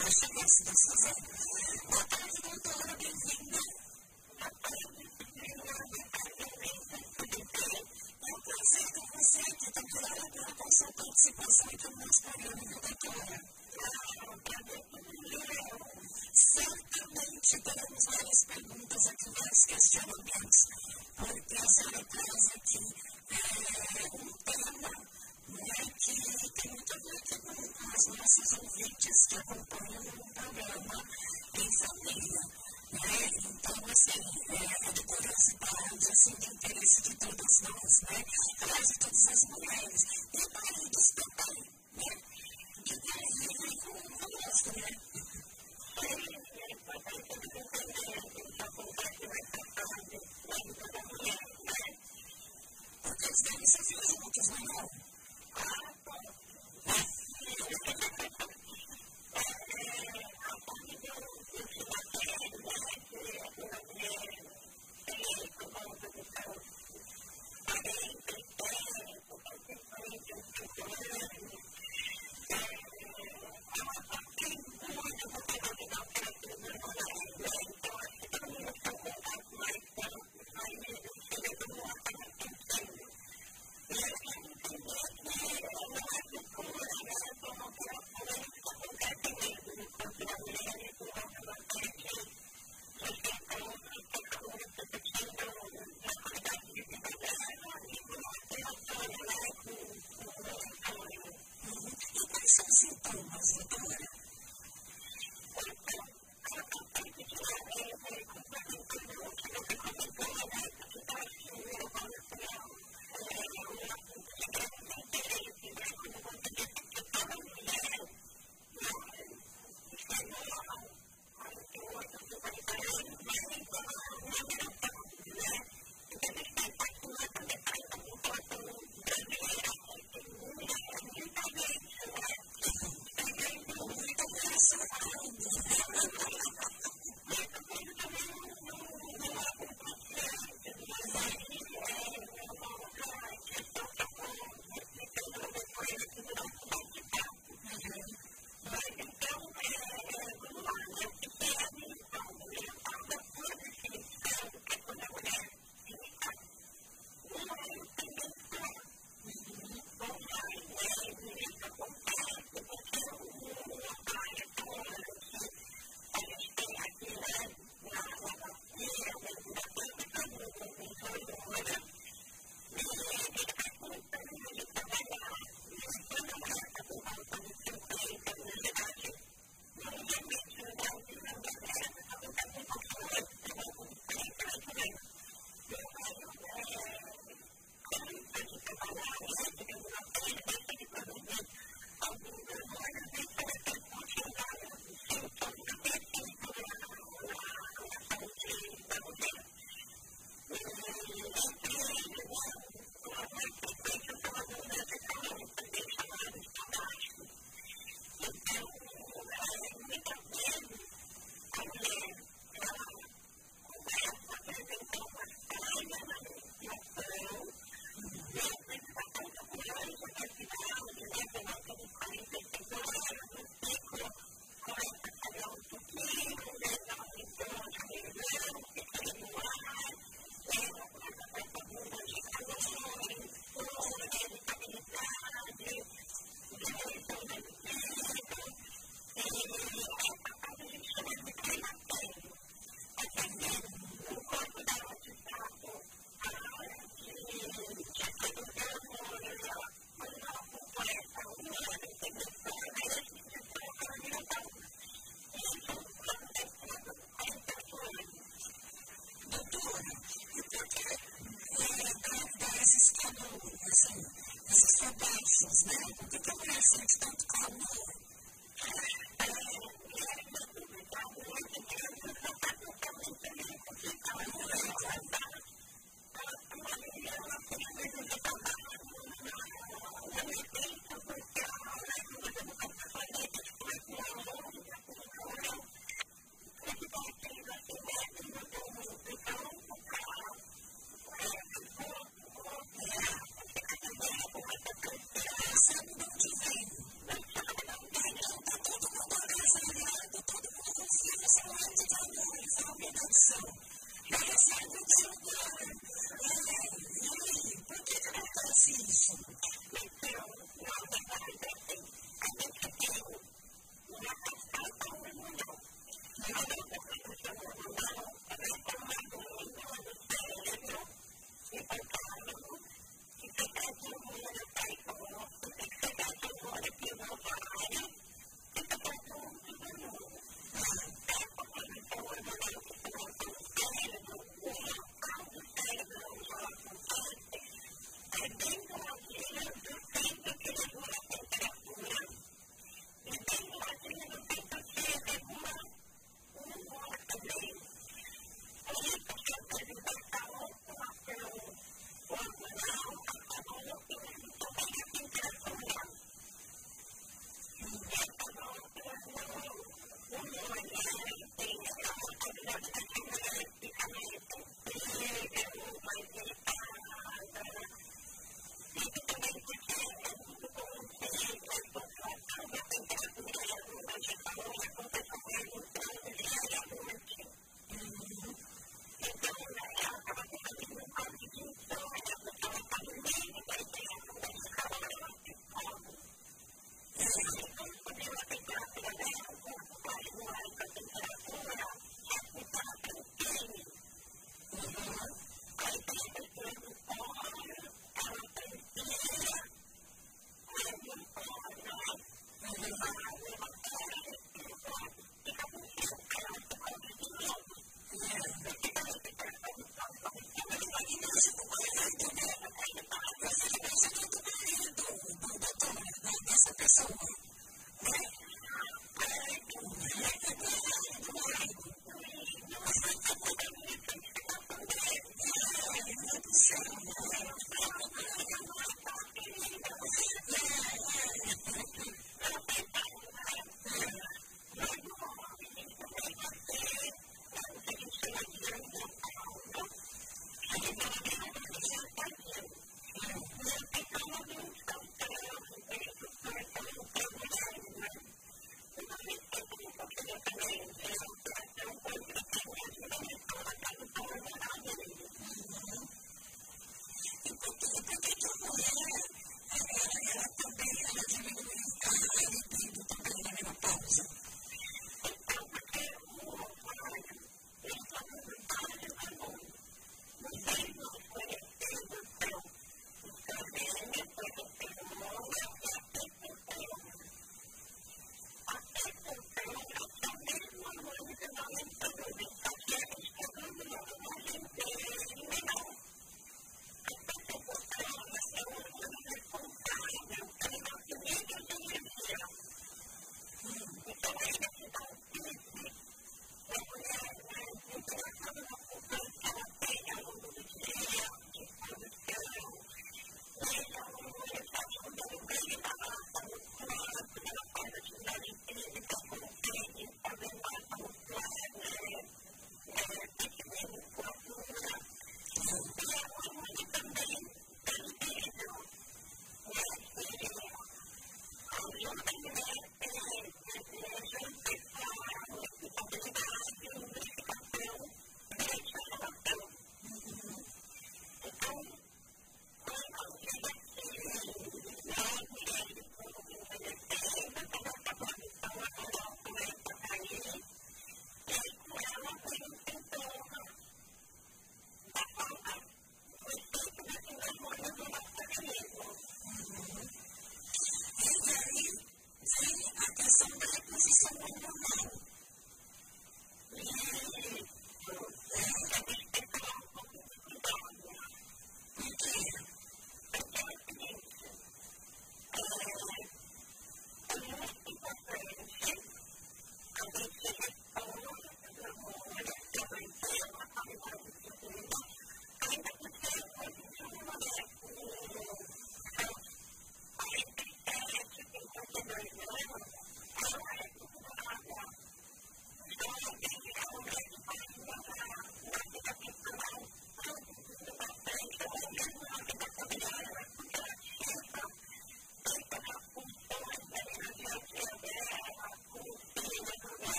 Você vai chegar se Deus Thank you.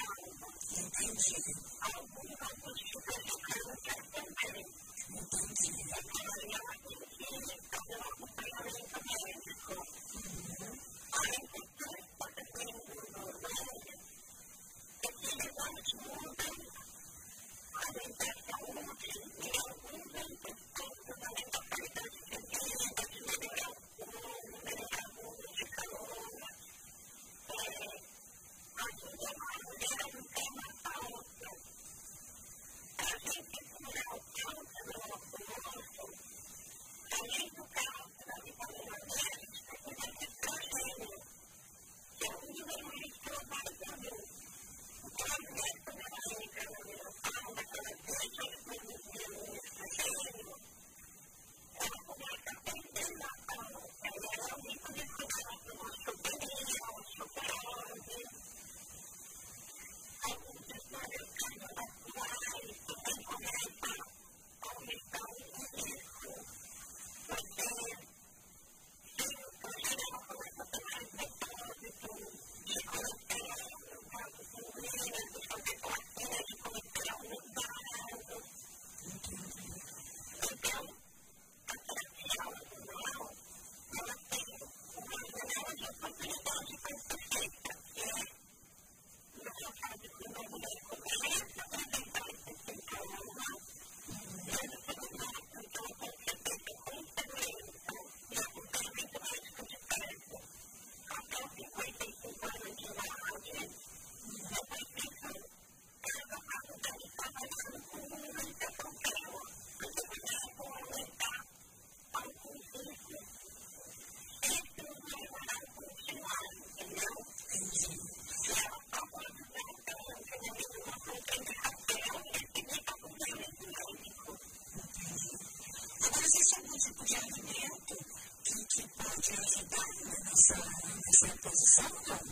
Alguns sintomas, Some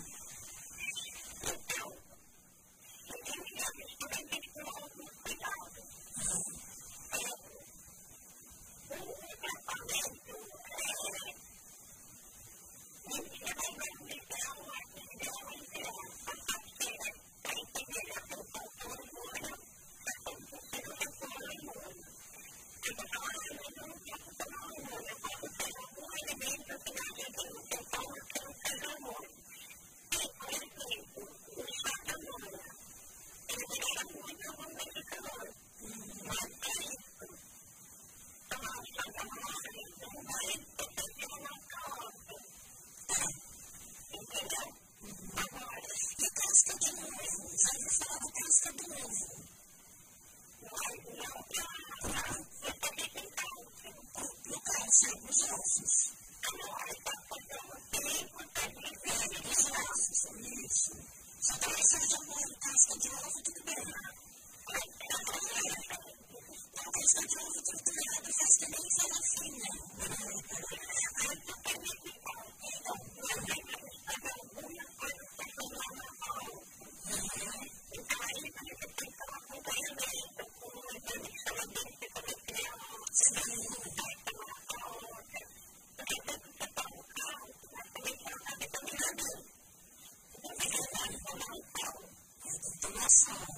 Yes.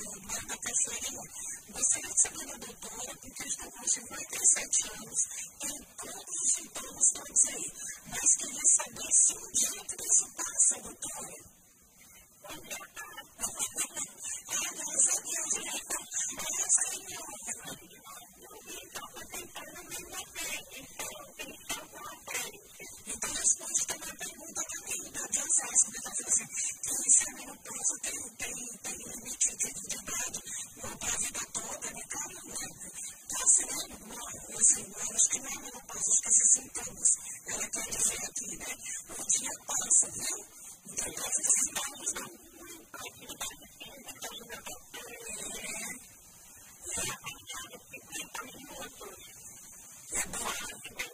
da pessoa nenhuma. Você não se torna doutora porque estou com 57 anos, tem todos os sintomas todos aí. Mas queria saber se um dia que isso passa, doutora. Olha, ah, não sabia onde Ela Mas eu sei Então, eu estava tentando me mover, então eu pensava na frente. Então responde também a pergunta para mim, da Diocese, que está falando assim, que recebe no tem, tem, limite de, de idade, não para a vida toda, né. Então, assim, não, que não é no prazo, que esses ela quer dizer aqui, né? O dia passa, né? Então, esses sintomas não, não pode lidar com é doado,